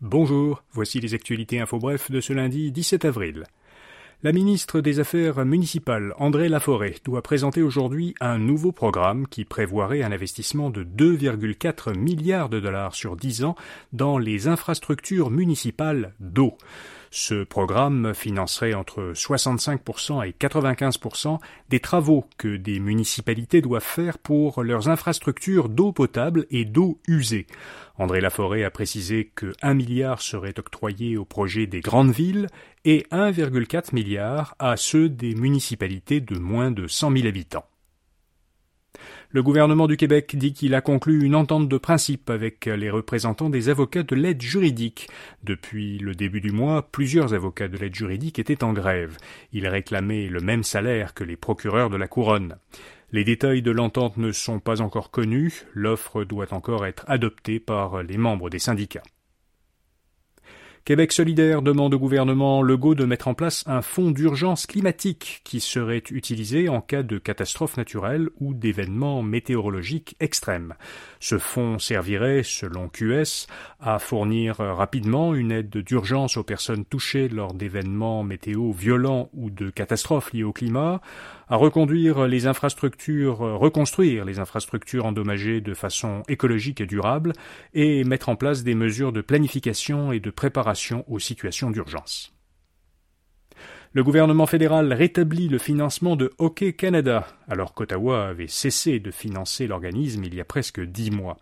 Bonjour, voici les actualités info bref de ce lundi 17 avril. La ministre des Affaires municipales, André Laforêt, doit présenter aujourd'hui un nouveau programme qui prévoirait un investissement de 2,4 milliards de dollars sur 10 ans dans les infrastructures municipales d'eau. Ce programme financerait entre 65% et 95% des travaux que des municipalités doivent faire pour leurs infrastructures d'eau potable et d'eau usée. André Laforêt a précisé que 1 milliard serait octroyé aux projets des grandes villes et 1,4 milliard à ceux des municipalités de moins de 100 000 habitants. Le gouvernement du Québec dit qu'il a conclu une entente de principe avec les représentants des avocats de l'aide juridique. Depuis le début du mois, plusieurs avocats de l'aide juridique étaient en grève. Ils réclamaient le même salaire que les procureurs de la couronne. Les détails de l'entente ne sont pas encore connus, l'offre doit encore être adoptée par les membres des syndicats. Québec solidaire demande au gouvernement Legault de mettre en place un fonds d'urgence climatique qui serait utilisé en cas de catastrophe naturelle ou d'événements météorologiques extrêmes. Ce fonds servirait, selon QS, à fournir rapidement une aide d'urgence aux personnes touchées lors d'événements météo violents ou de catastrophes liées au climat, à reconduire les infrastructures, reconstruire les infrastructures endommagées de façon écologique et durable, et mettre en place des mesures de planification et de préparation aux situations d'urgence. Le gouvernement fédéral rétablit le financement de Hockey Canada, alors qu'Ottawa avait cessé de financer l'organisme il y a presque dix mois.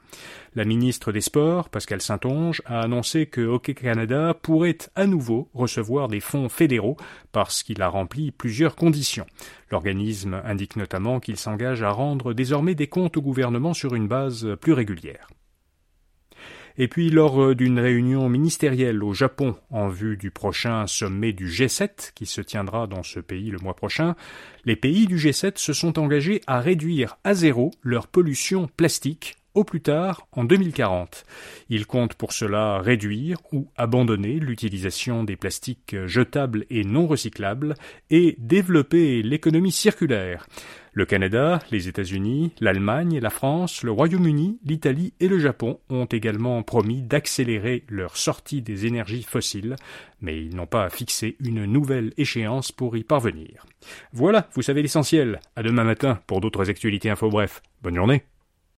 La ministre des Sports, Pascal Saint-Onge, a annoncé que Hockey Canada pourrait à nouveau recevoir des fonds fédéraux parce qu'il a rempli plusieurs conditions. L'organisme indique notamment qu'il s'engage à rendre désormais des comptes au gouvernement sur une base plus régulière. Et puis, lors euh, d'une réunion ministérielle au Japon en vue du prochain sommet du G7 qui se tiendra dans ce pays le mois prochain, les pays du G7 se sont engagés à réduire à zéro leur pollution plastique au plus tard en 2040. Ils comptent pour cela réduire ou abandonner l'utilisation des plastiques jetables et non recyclables et développer l'économie circulaire. Le Canada, les États-Unis, l'Allemagne, la France, le Royaume-Uni, l'Italie et le Japon ont également promis d'accélérer leur sortie des énergies fossiles, mais ils n'ont pas fixé une nouvelle échéance pour y parvenir. Voilà, vous savez l'essentiel. À demain matin pour d'autres actualités info bref. Bonne journée.